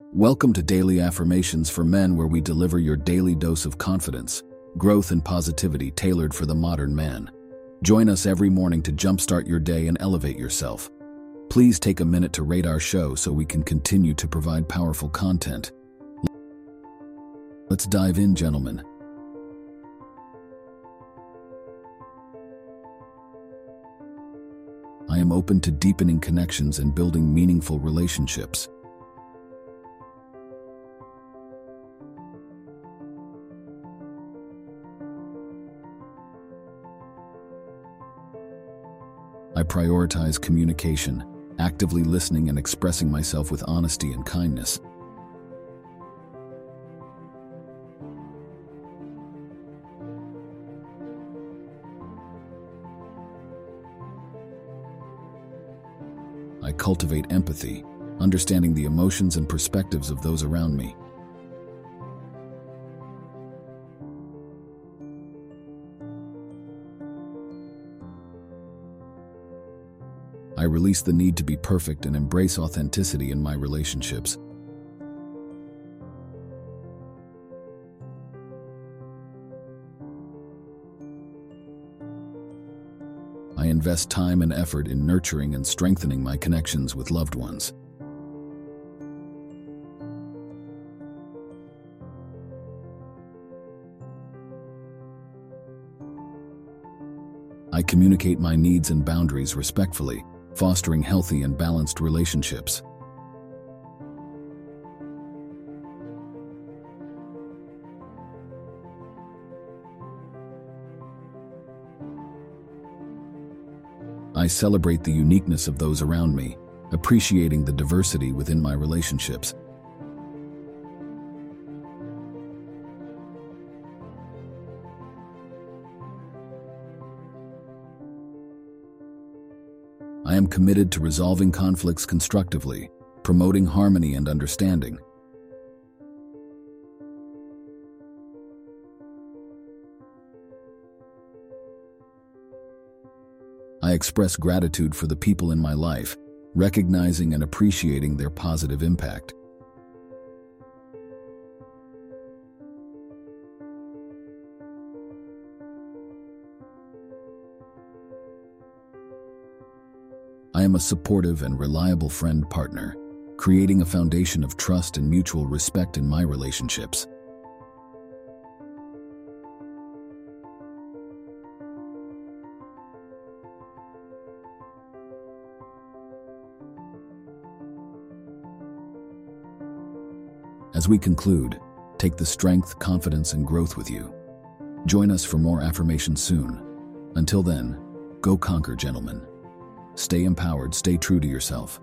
Welcome to Daily Affirmations for Men, where we deliver your daily dose of confidence, growth, and positivity tailored for the modern man. Join us every morning to jumpstart your day and elevate yourself. Please take a minute to rate our show so we can continue to provide powerful content. Let's dive in, gentlemen. I am open to deepening connections and building meaningful relationships. I prioritize communication, actively listening and expressing myself with honesty and kindness. I cultivate empathy, understanding the emotions and perspectives of those around me. I release the need to be perfect and embrace authenticity in my relationships. I invest time and effort in nurturing and strengthening my connections with loved ones. I communicate my needs and boundaries respectfully, fostering healthy and balanced relationships. I celebrate the uniqueness of those around me, appreciating the diversity within my relationships. Am committed to resolving conflicts constructively, promoting harmony and understanding. I express gratitude for the people in my life, recognizing and appreciating their positive impact. I am a supportive and reliable friend partner, creating a foundation of trust and mutual respect in my relationships. As we conclude, take the strength, confidence, and growth with you. Join us for more affirmations soon. Until then, go conquer, gentlemen. Stay empowered, stay true to yourself.